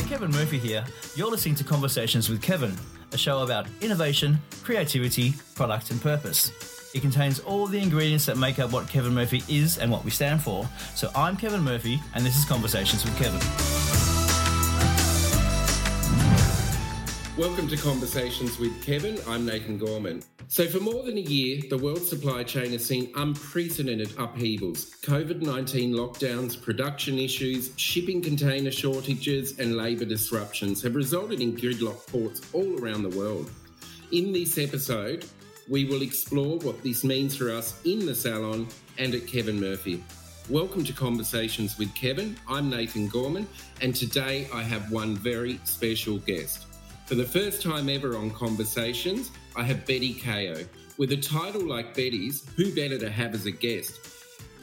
Hi, Kevin Murphy here. You're listening to Conversations with Kevin, a show about innovation, creativity, product, and purpose. It contains all the ingredients that make up what Kevin Murphy is and what we stand for. So I'm Kevin Murphy, and this is Conversations with Kevin. Welcome to Conversations with Kevin. I'm Nathan Gorman. So, for more than a year, the world supply chain has seen unprecedented upheavals. COVID 19 lockdowns, production issues, shipping container shortages, and labour disruptions have resulted in gridlock ports all around the world. In this episode, we will explore what this means for us in the salon and at Kevin Murphy. Welcome to Conversations with Kevin. I'm Nathan Gorman, and today I have one very special guest. For the first time ever on Conversations, I have Betty Kao. With a title like Betty's, who better to have as a guest?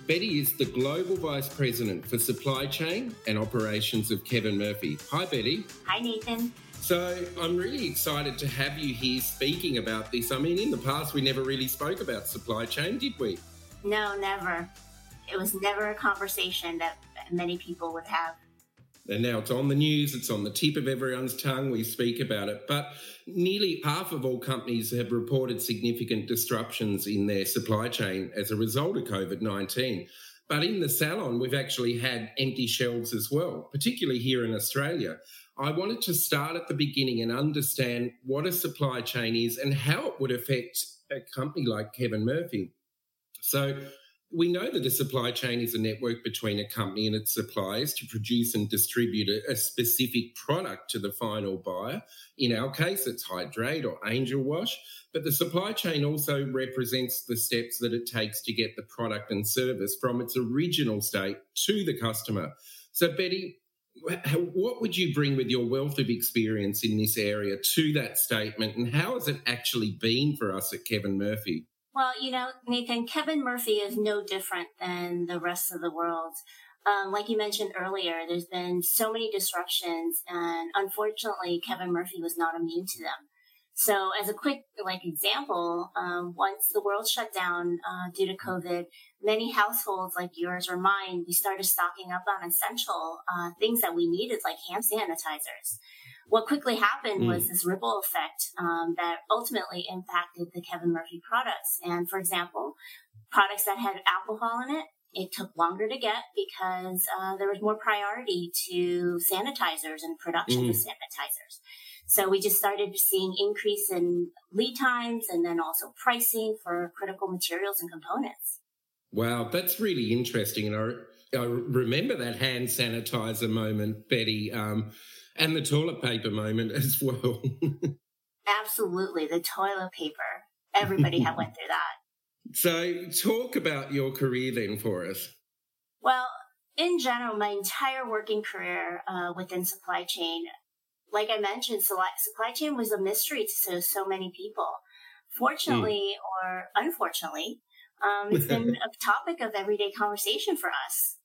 Betty is the Global Vice President for Supply Chain and Operations of Kevin Murphy. Hi, Betty. Hi, Nathan. So, I'm really excited to have you here speaking about this. I mean, in the past, we never really spoke about supply chain, did we? No, never. It was never a conversation that many people would have. And now it's on the news, it's on the tip of everyone's tongue, we speak about it. But nearly half of all companies have reported significant disruptions in their supply chain as a result of COVID 19. But in the salon, we've actually had empty shelves as well, particularly here in Australia. I wanted to start at the beginning and understand what a supply chain is and how it would affect a company like Kevin Murphy. So, we know that a supply chain is a network between a company and its suppliers to produce and distribute a, a, specific product to the final buyer. In our case, it's Hydrate or Angel Wash. But the supply chain also represents the steps that it takes to get the product and service from its original state to the customer. So, Betty, what would you bring with your wealth of experience in this area to that statement, and how has it actually been for us at Kevin Murphy? Well, you know, Nathan, Kevin Murphy is no different than the rest of the world. Um, like you mentioned earlier, there's been so many disruptions, and unfortunately, Kevin Murphy was not immune to them. So, as a quick like example, um, once the world shut down uh, due to COVID, many households like yours or mine, we started stocking up on essential uh, things that we needed, like hand sanitizers what quickly happened mm. was this ripple effect um, that ultimately impacted the Kevin Murphy products. And for example, products that had alcohol in it, it took longer to get because uh, there was more priority to sanitizers and production mm. of sanitizers. So we just started seeing increase in lead times and then also pricing for critical materials and components. Wow, that's really interesting. And I, I remember that hand sanitizer moment, Betty. Um, and the toilet paper moment as well. Absolutely, the toilet paper. Everybody had went through that. So, talk about your career then for us. Well, in general, my entire working career uh, within supply chain, like I mentioned, supply chain was a mystery to so, so many people. Fortunately mm. or unfortunately, um, it's been a topic of everyday conversation for us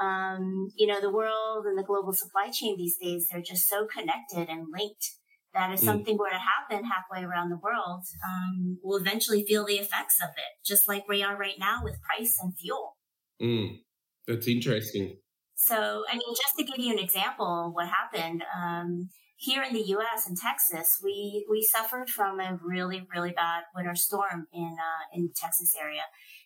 um, you know, the world and the global supply chain these days, they're just so connected and linked that if mm. something were to happen halfway around the world, um, we'll eventually feel the effects of it, just like we are right now with price and fuel. Mm. That's interesting. So, I mean, just to give you an example, what happened um, here in the U.S. in Texas, we we suffered from a really really bad winter storm in uh, in Texas area,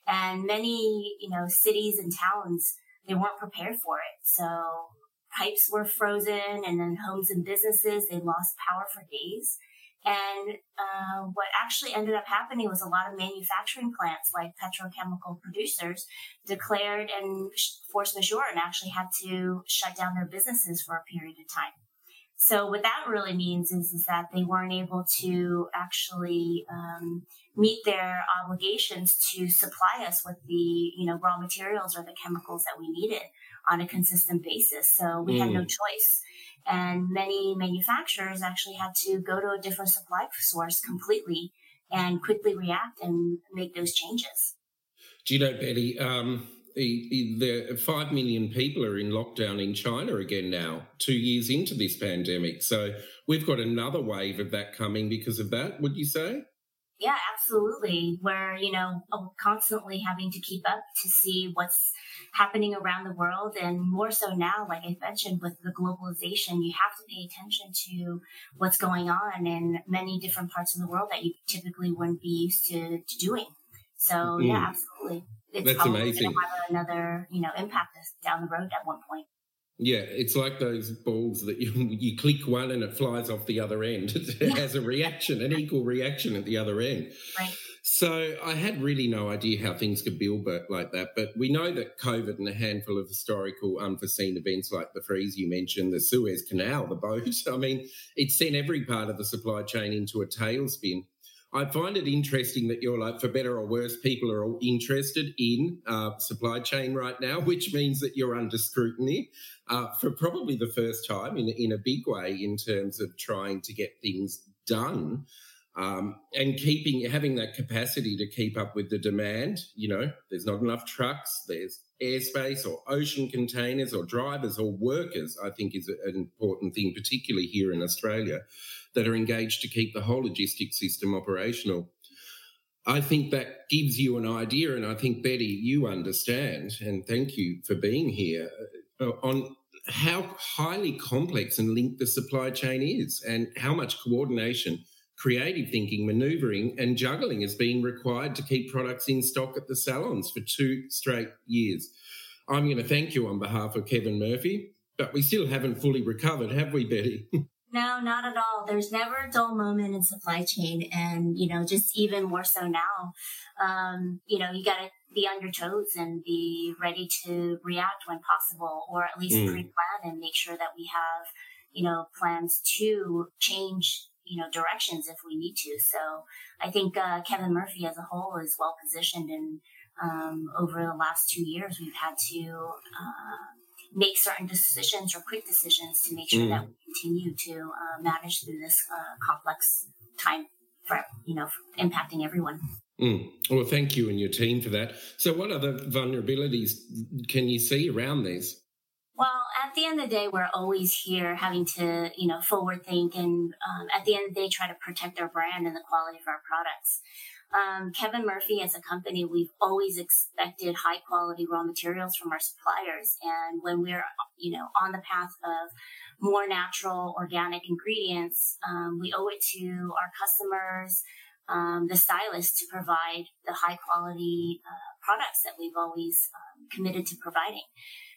and many you know cities and towns they weren't prepared for it. So pipes were frozen and then homes and businesses, they lost power for days. And uh, what actually ended up happening was a lot of manufacturing plants, like petrochemical producers, declared and force majeure and actually had to shut down their businesses for a period of time. So what that really means is, is that they weren't able to actually um, meet their obligations to supply us with the you know raw materials or the chemicals that we needed on a consistent basis. So we mm. had no mm. choice, and many manufacturers actually had to go to a different supply source completely and quickly react and make those changes. Do you know, Betty? Um the five million people are in lockdown in China again now, two years into this pandemic. So we've got another wave of that coming because of that. Would you say? Yeah, absolutely. Where, you know, constantly having to keep up to see what's happening around the world. And more so now, like I mentioned, with the globalization, you have to pay attention to what's going on in many different parts of the world that you typically wouldn't be used to, to doing. So, mm. yeah, absolutely. It's That's amazing. have another, you know, impact down the road at one point. Yeah, it's like those balls that you you click one and it flies off the other end. It has a reaction, an equal reaction at the other end. Right. So I had really no idea how things could build like that, but we know that COVID and a handful of historical unforeseen events like the freeze you mentioned, the Suez Canal, the boat. I mean, it sent every part of the supply chain into a tailspin. I find it interesting that you're like, for better or worse, people are all interested in uh, supply chain right now, which means that you're under scrutiny uh, for probably the first time in, in a big way in terms of trying to get things done. Um, and keeping having that capacity to keep up with the demand. You know, there's not enough trucks, there's airspace or ocean containers or drivers or workers, I think is an important thing, particularly here in Australia that are engaged to keep the whole logistics system operational. I think that gives you an idea, and I think Betty, you understand, and thank you for being here uh, on how highly complex and linked the supply chain is, and how much coordination, creative thinking, maneuvering, and juggling has been required to keep products in stock at the salons for two straight years. I'm going to thank you on behalf of Kevin Murphy, but we still haven't fully recovered, have we, Betty? No, not at all. There's never a dull moment in supply chain. And, you know, just even more so now, um, you know, you got to be on your toes and be ready to react when possible, or at least mm. pre-plan and make sure that we have, you know, plans to change, you know, directions if we need to. So I think uh, Kevin Murphy as a whole is well positioned and um, over the last two years, we've had to uh, make certain decisions or quick decisions to make sure mm. that we continue to uh, manage through this uh, complex time for you know for impacting everyone. Mm. Well, thank you and your team for that. So, what other vulnerabilities can you see around these? Well, at the end of the day, we're always here having to, you know, forward think and um, at the end of the day, try to protect our brand and the quality of our products. Um, Kevin Murphy, as a company, we've always expected high quality raw materials from our suppliers. And when we're, you know, on the path of more natural organic ingredients, um, we owe it to our customers, um, the stylists to provide the high quality uh, products that we've always um, committed to providing.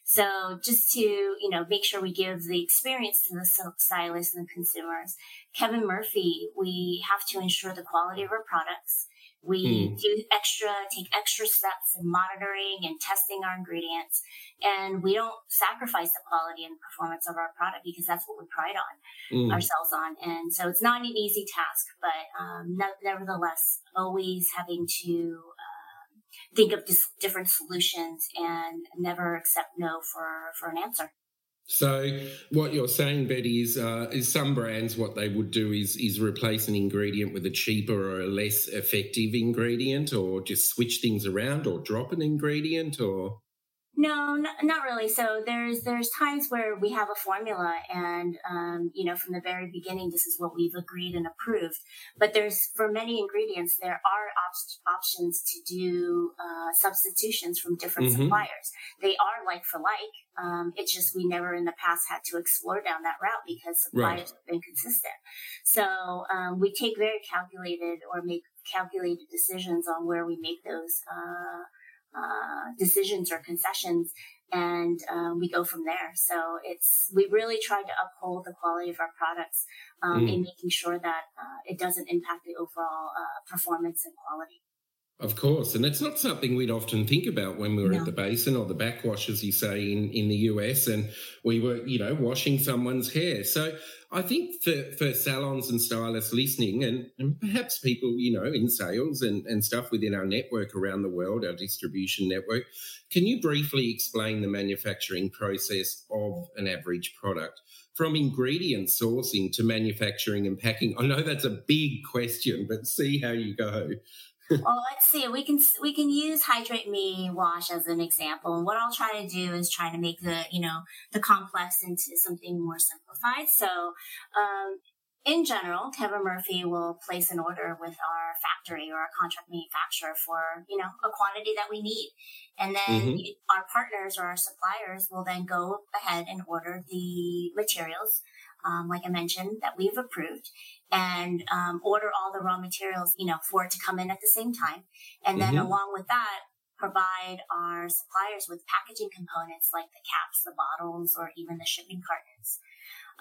So just to, you know, make sure we give the experience to the stylists and the consumers, Kevin Murphy, we have to ensure the quality of our products. We mm. do extra, take extra steps in monitoring and testing our ingredients. And we don't sacrifice the quality and performance of our product because that's what we pride on mm. ourselves on. And so it's not an easy task, but um, nevertheless, always having to think of just different solutions and never accept no for, for an answer. So what you're saying, Betty, is uh, is some brands what they would do is is replace an ingredient with a cheaper or a less effective ingredient, or just switch things around, or drop an ingredient, or no, not really. So there's there's times where we have a formula, and um, you know from the very beginning, this is what we've agreed and approved. But there's for many ingredients, there are op- options to do uh, substitutions from different mm-hmm. suppliers. They are like for like. Um, it's just we never in the past had to explore down that route because suppliers right. have been consistent. So um, we take very calculated or make calculated decisions on where we make those. Uh, uh, decisions or concessions and um, we go from there. So it's we really try to uphold the quality of our products um, mm. making sure that uh, it doesn't impact the overall uh, performance and quality. Of course, and it's not something we'd often think about when we were no. at the basin or the backwash, as you say, in, in the US, and we were, you know, washing someone's hair. So I think for, for salons and stylists listening, and, and perhaps people, you know, in sales and, and stuff within our network around the world, our distribution network, can you briefly explain the manufacturing process of an average product? From ingredient sourcing to manufacturing and packing. I know that's a big question, but see how you go well, let's see. We can we can use hydrate me wash as an example. And what I'll try to do is try to make the you know the complex into something more simplified. So, um, in general, Kevin Murphy will place an order with our factory or our contract manufacturer for, you know, a quantity that we need. And then mm-hmm. our partners or our suppliers will then go ahead and order the materials, um, like I mentioned, that we've approved and um, order all the raw materials, you know, for it to come in at the same time. And then mm-hmm. along with that, provide our suppliers with packaging components like the caps, the bottles, or even the shipping cartons.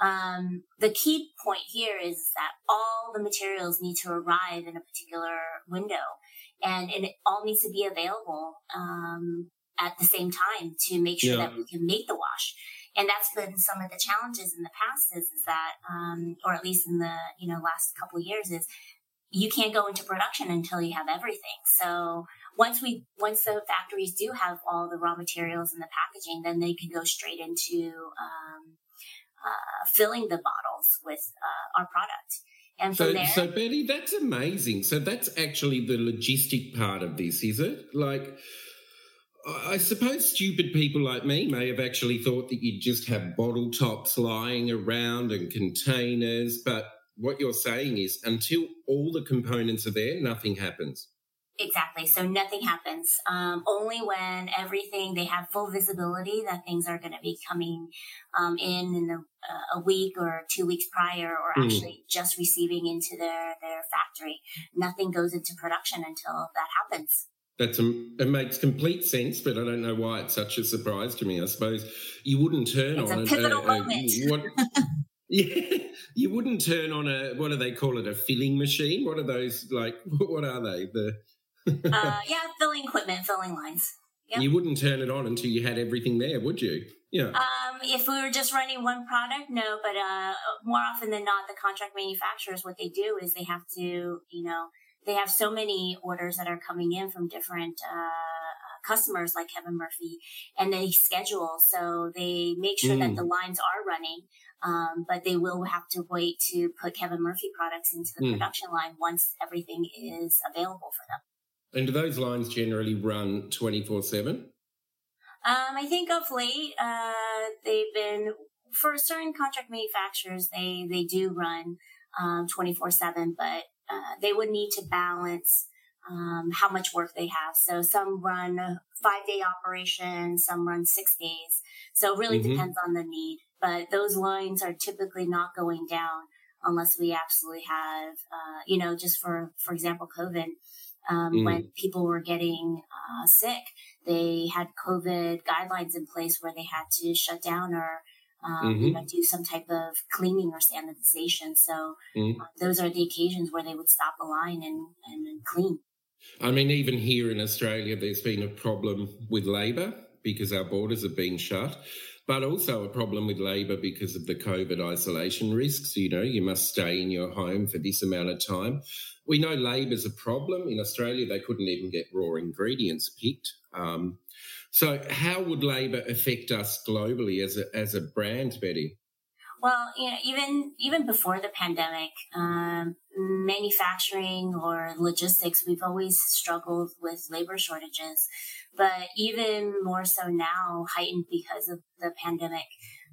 Um, the key point here is that all the materials need to arrive in a particular window and, it all needs to be available um, at the same time to make sure yeah. that we can make the wash. And that's been some of the challenges in the past is, is that, um, or at least in the, you know, last couple of years is you can't go into production until you have everything. So once we, once the factories do have all the raw materials and the packaging, then they can go straight into, um, uh, filling the bottles with uh, our product. And so, there, so Betty, that's amazing. So that's actually the logistic part of this, is it? Like, I suppose stupid people like me may have actually thought that you'd just have bottle tops lying around and containers, but what you're saying is until all the components are there, nothing happens. Exactly. So nothing happens. Um, only when everything they have full visibility that things are going to be coming um, in in a, uh, a, week or two weeks prior, or mm. actually just receiving into their their factory. Nothing goes into production until that happens. That's a, it makes complete sense, but I don't know why it's such a surprise to me. I suppose you wouldn't turn it's on a pivotal a, moment. A, what, yeah, you wouldn't turn on a what do they call it? A filling machine? What are those like? What are they? The uh, yeah, filling equipment, filling lines. Yep. You wouldn't turn it on until you had everything there, would you? Yeah. Um, if we were just running one product, no. But uh, more often than not, the contract manufacturers, what they do is they have to, you know, they have so many orders that are coming in from different uh, customers, like Kevin Murphy, and they schedule. So they make sure mm. that the lines are running. Um, but they will have to wait to put Kevin Murphy products into the mm. production line once everything is available for them. And do those lines generally run 24 7? Um, I think of late, uh, they've been, for certain contract manufacturers, they, they do run um, 24 7, but uh, they would need to balance um, how much work they have. So some run five day operation, some run six days. So it really mm-hmm. depends on the need. But those lines are typically not going down unless we absolutely have, uh, you know, just for, for example, COVID um, mm. when people were getting uh, sick. They had COVID guidelines in place where they had to shut down or um, mm-hmm. you know, do some type of cleaning or sanitization. So mm. uh, those are the occasions where they would stop the line and, and, and clean. I mean, even here in Australia, there's been a problem with labour because our borders have been shut, but also a problem with labour because of the COVID isolation risks. You know, you must stay in your home for this amount of time we know labour's a problem. In Australia, they couldn't even get raw ingredients picked. Um, so, how would labour affect us globally as a, as a brand, Betty? Well, you know, even even before the pandemic, um, manufacturing or logistics, we've always struggled with labor shortages. But even more so now, heightened because of the pandemic,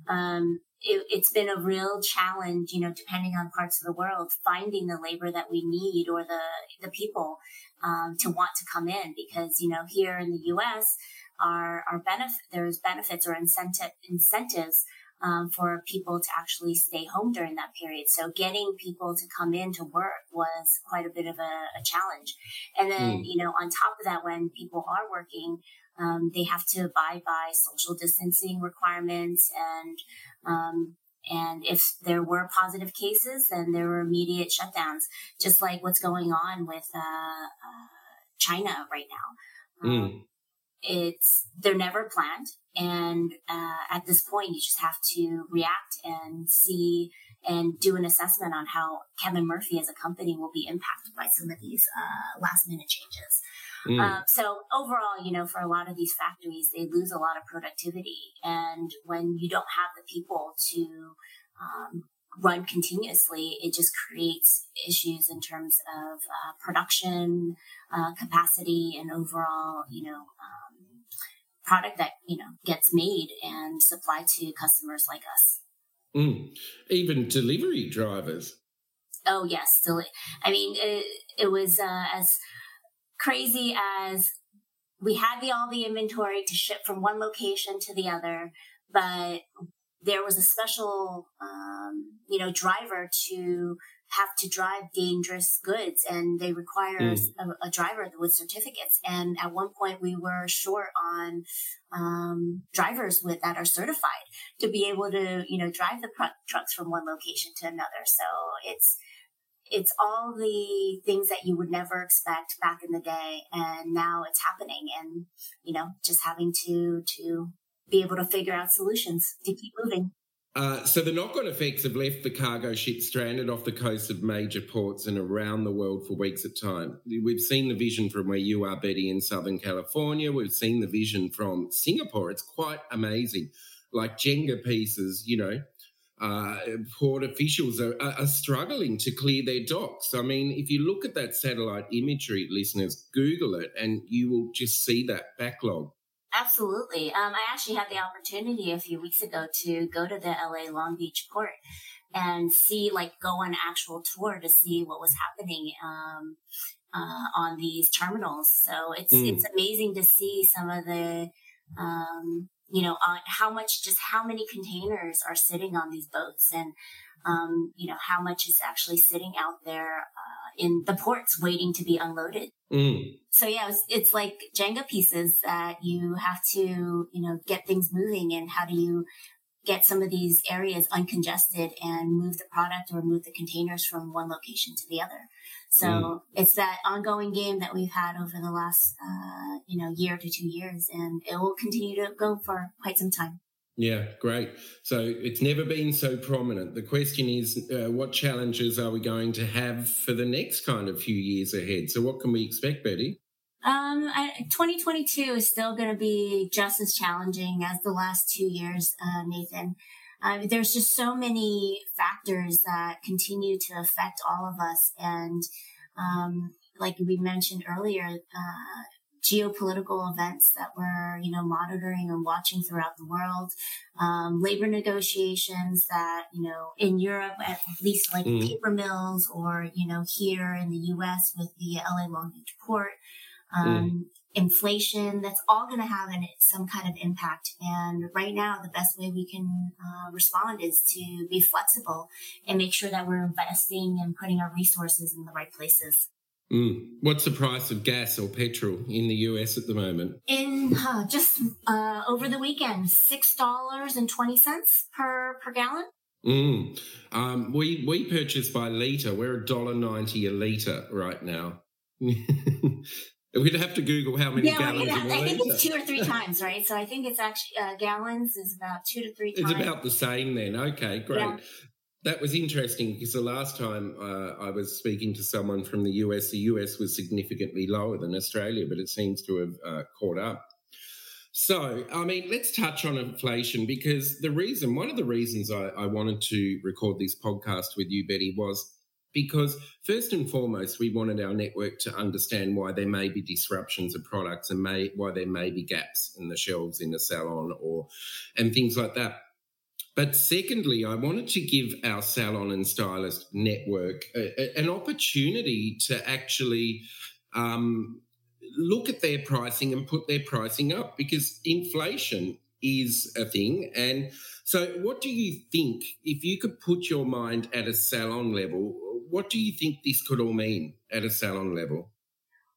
um, it, has been a real challenge, you know, depending on parts of the world, finding the labor that we need or the the people um, to want to come in. Because you know, here in the U.S., our our benefit there's benefits or incentive incentives um, for people to actually stay home during that period. So getting people to come in to work was quite a bit of a, a challenge. And then, mm. you know, on top of that, when people are working, um, they have to abide by social distancing requirements and um, and if there were positive cases, then there were immediate shutdowns, just like what's going on with uh, uh, China right now. Mm. It's they're never planned, and uh, at this point, you just have to react and see and do an assessment on how Kevin Murphy as a company will be impacted by some of these uh, last minute changes. Mm. Um, so overall, you know, for a lot of these factories, they lose a lot of productivity. And when you don't have the people to um, run continuously, it just creates issues in terms of uh, production uh, capacity and overall, you know, um, product that you know gets made and supplied to customers like us. Mm. Even delivery drivers Oh yes, still. I mean, it, it was uh, as crazy as we had the all the inventory to ship from one location to the other, but there was a special, um, you know, driver to have to drive dangerous goods and they require mm. a, a, driver with certificates. And at one point we were short on, um, drivers with that are certified to be able to, you know, drive the pr- trucks from one location to another. So it's, it's all the things that you would never expect back in the day. And now it's happening and, you know, just having to, to be able to figure out solutions to keep moving. Uh, so the knock-on effects have left the cargo ships stranded off the coast of major ports and around the world for weeks at time. We've seen the vision from where you are, Betty, in Southern California. We've seen the vision from Singapore. It's quite amazing. Like Jenga pieces, you know, uh, port officials are, are, struggling to clear their docks. I mean, if you look at that satellite imagery, listeners, Google it, and you will just see that backlog. Absolutely. Um, I actually had the opportunity a few weeks ago to go to the LA Long Beach port and see, like, go on actual tour to see what was happening um, uh, on these terminals. So it's mm. it's amazing to see some of the um, you know, on how much, just how many containers are sitting on these boats and, um, you know, how much is actually sitting out there uh, in the ports waiting to be unloaded. Mm. So yeah, it's, it's like Jenga pieces that you have to, you know, get things moving and how do you get some of these areas uncongested and move the product or move the containers from one location to the other. So mm. it's that ongoing game that we've had over the last, uh, you know, year to two years, and it will continue to go for quite some time. Yeah, great. So it's never been so prominent. The question is, uh, what challenges are we going to have for the next kind of few years ahead? So what can we expect, Betty? Um, I, 2022 is still going to be just as challenging as the last two years, uh, Nathan. Uh, there's just so many factors that continue to affect all of us. And, um, like we mentioned earlier, uh, geopolitical events that we're, you know, monitoring and watching throughout the world, um, labor negotiations that, you know, in Europe, at least like mm. paper mills or, you know, here in the U.S. with the LA Long Beach port, um, mm inflation that's all going to have an, some kind of impact and right now the best way we can uh, respond is to be flexible and make sure that we're investing and putting our resources in the right places mm. what's the price of gas or petrol in the us at the moment in uh, just uh, over the weekend six dollars and 20 cents per per gallon Mm. Um, we we purchase by litre. We're a dollar ninety a litre right now. We'd have to Google how many yeah, gallons. Yeah, I think it's two or three times, right? So I think it's actually uh, gallons is about two to three. Times. It's about the same then. Okay, great. Yeah. That was interesting because the last time uh, I was speaking to someone from the US, the US was significantly lower than Australia, but it seems to have uh, caught up. So, I mean, let's touch on inflation because the reason, one of the reasons I, I wanted to record this podcast with you, Betty, was because first and foremost, we wanted our network to understand why there may be disruptions of products and may, why there may be gaps in the shelves in a salon or and things like that. But secondly, I wanted to give our salon and stylist network a, a, an opportunity to actually um, look at their pricing and put their pricing up because inflation is a thing. And so, what do you think if you could put your mind at a salon level? what do you think this could all mean at a salon level?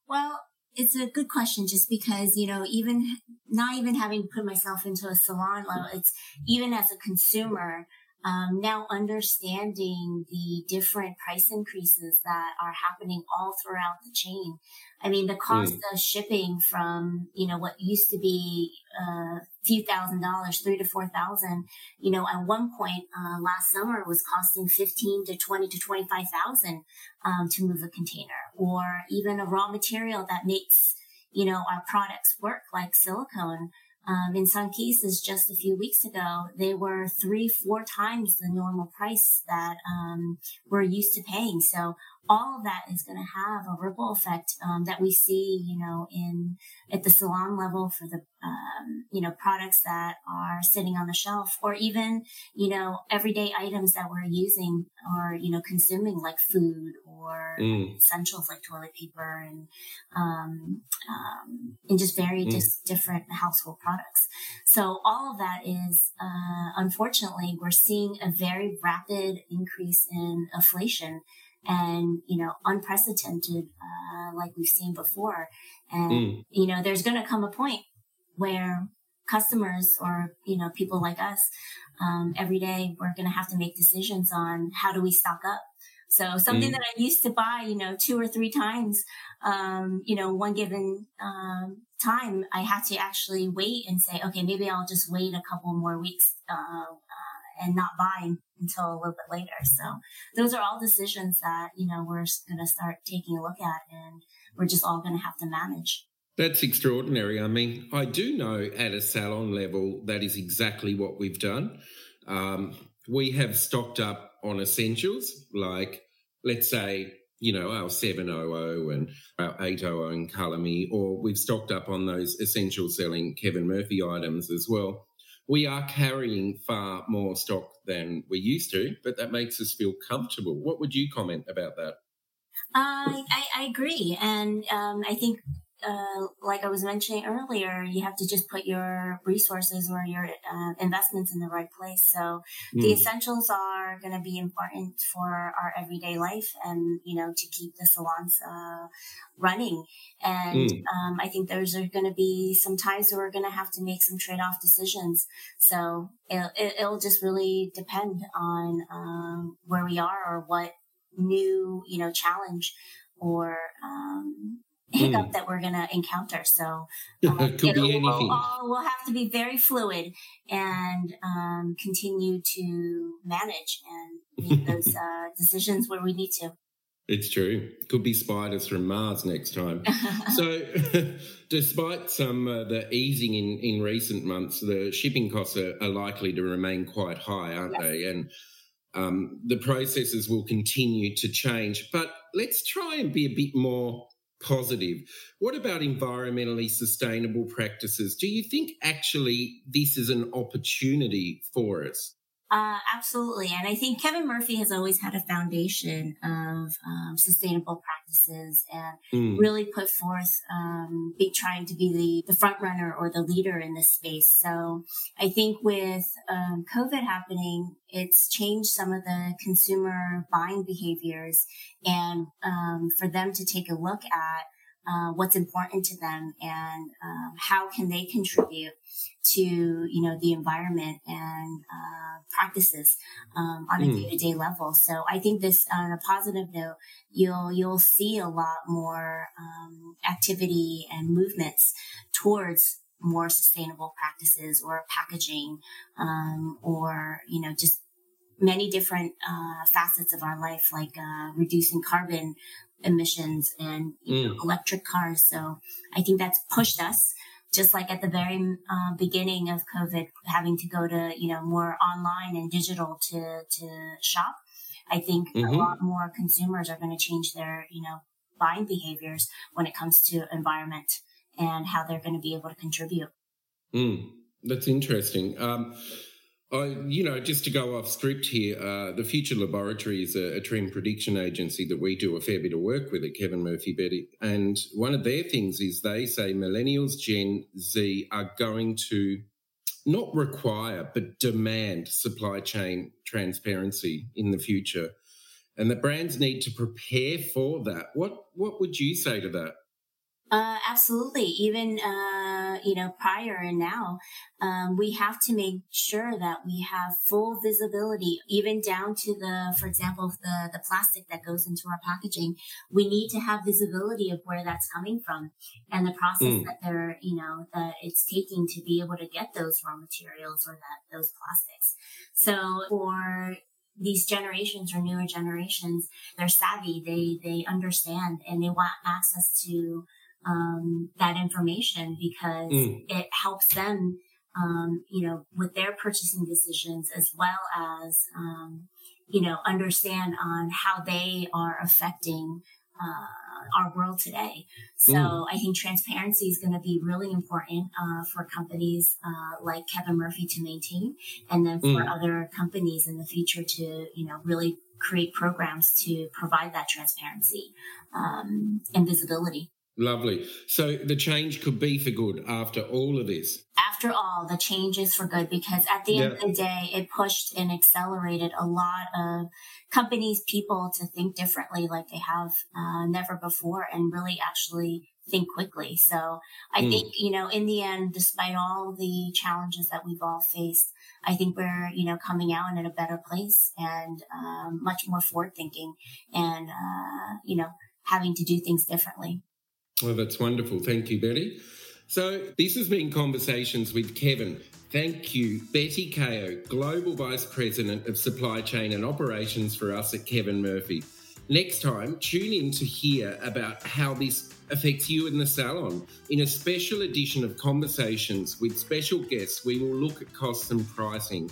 Well, it's a good question just because, you know, even not even having put myself into a salon level, it's even as a consumer, um, now understanding the different price increases that are happening all throughout the chain. I mean, the cost mm. of shipping from, you know, what used to be a uh, few thousand dollars, three to four thousand, you know, at one point, uh, last summer was costing 15 to 20 to 25,000, um, to move a container or even a raw material that makes, you know, our products work like silicone um, in some cases, just a few weeks ago, they were three, four times the normal price that um, we're used to paying. So all of that is going to have a ripple effect um, that we see, you know, in at the salon level for the, um, you know, products that are sitting on the shelf, or even, you know, everyday items that we're using or you know consuming, like food or mm. essentials like toilet paper and um, um and just very mm. dis- different household products. So all of that is, uh, unfortunately, we're seeing a very rapid increase in inflation and you know unprecedented uh, like we've seen before and mm. you know there's going to come a point where customers or you know people like us um, every day we're going to have to make decisions on how do we stock up so something mm. that i used to buy you know two or three times um, you know one given um, time i had to actually wait and say okay maybe i'll just wait a couple more weeks uh, and not buy until a little bit later. So those are all decisions that, you know, we're going to start taking a look at and we're just all going to have to manage. That's extraordinary. I mean, I do know at a salon level that is exactly what we've done. Um, we have stocked up on essentials like, let's say, you know, our 700 and our 800 and Color Me, or we've stocked up on those essential selling Kevin Murphy items as well we are carrying far more stock than we used to, but that makes us feel comfortable. What would you comment about that? Uh, I, I agree. And um, I think uh, like I was mentioning earlier, you have to just put your resources or your uh, investments in the right place. So mm. the essentials are going to be important for our everyday life and, you know, to keep the salons uh, running. And mm. um, I think there's going to be some times where we're going to have to make some trade off decisions. So it'll, it'll, just really depend on um, where we are or what new, you know, challenge or um, hiccup mm. that we're going to encounter. So um, it could be anything. We'll, we'll, have to be very fluid and um, continue to manage and make those uh, decisions where we need to. It's true. Could be spiders from Mars next time. so, despite some uh, the easing in, in recent months, the shipping costs are, are likely to remain quite high, aren't yes. they? And um, the processes will continue to change. But let's try and be a bit more positive. What about environmentally sustainable practices? Do you think actually this is an opportunity for us? Uh, absolutely. And I think Kevin Murphy has always had a foundation of um, sustainable practices and mm. really put forth um, be, trying to be the, the front runner or the leader in this space. So I think with um, COVID happening, it's changed some of the consumer buying behaviors and um, for them to take a look at uh, what's important to them and um, how can they contribute to you know the environment and uh, practices um, on a mm. day-to-day level so i think this on a positive note you'll you'll see a lot more um, activity and movements towards more sustainable practices or packaging um, or you know just many different uh, facets of our life like uh, reducing carbon emissions and mm. know, electric cars. So I think that's pushed us just like at the very uh, beginning of COVID, having to go to, you know, more online and digital to, to shop. I think mm-hmm. a lot more consumers are going to change their, you know, buying behaviors when it comes to environment and how they're going to be able to contribute. Mm, that's interesting. Um, I, you know, just to go off script here, uh, the Future Laboratory is a, a, trend prediction agency that we do a fair bit of work with at Kevin Murphy Betty. And one of their things is they say millennials, Gen Z are going to not require, but demand supply chain transparency in the future. And the brands need to prepare for that. What, what would you say to that? Uh, absolutely. Even, uh, you know, prior and now, um, we have to make sure that we have full visibility, even down to the, for example, the, the plastic that goes into our packaging. We need to have visibility of where that's coming from and the process mm. that they're, you know, that it's taking to be able to get those raw materials or that, those plastics. So for these generations or newer generations, they're savvy. They, they understand and they want access to, um, that information because mm. it helps them, um, you know, with their purchasing decisions as well as, um, you know, understand on how they are affecting uh, our world today. So mm. I think transparency is going to be really important uh, for companies uh, like Kevin Murphy to maintain, and then for mm. other companies in the future to you know really create programs to provide that transparency um, and visibility. Lovely. So the change could be for good after all of this. After all, the change is for good because at the yeah. end of the day, it pushed and accelerated a lot of companies, people to think differently like they have uh, never before and really actually think quickly. So I mm. think, you know, in the end, despite all the challenges that we've all faced, I think we're, you know, coming out in a better place and um, much more forward thinking and, uh, you know, having to do things differently. Well, that's wonderful. Thank you, Betty. So, this has been Conversations with Kevin. Thank you, Betty Kao, Global Vice President of Supply Chain and Operations for us at Kevin Murphy. Next time, tune in to hear about how this affects you in the salon. In a special edition of Conversations with special guests, we will look at costs and pricing.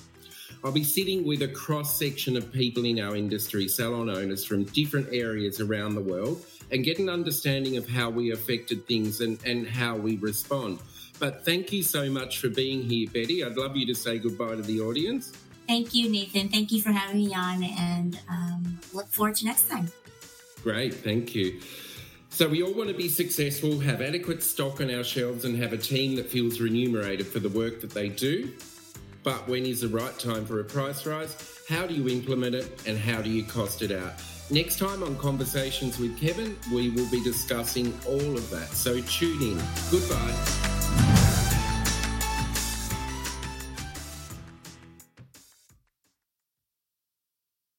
I'll be sitting with a cross section of people in our industry, salon owners from different areas around the world, and get an understanding of how we affected things and, and how we respond. But thank you so much for being here, Betty. I'd love you to say goodbye to the audience. Thank you, Nathan. Thank you for having me on, and um, look forward to next time. Great, thank you. So, we all want to be successful, have adequate stock on our shelves, and have a team that feels remunerated for the work that they do. But when is the right time for a price rise? How do you implement it and how do you cost it out? Next time on Conversations with Kevin, we will be discussing all of that. So tune in. Goodbye.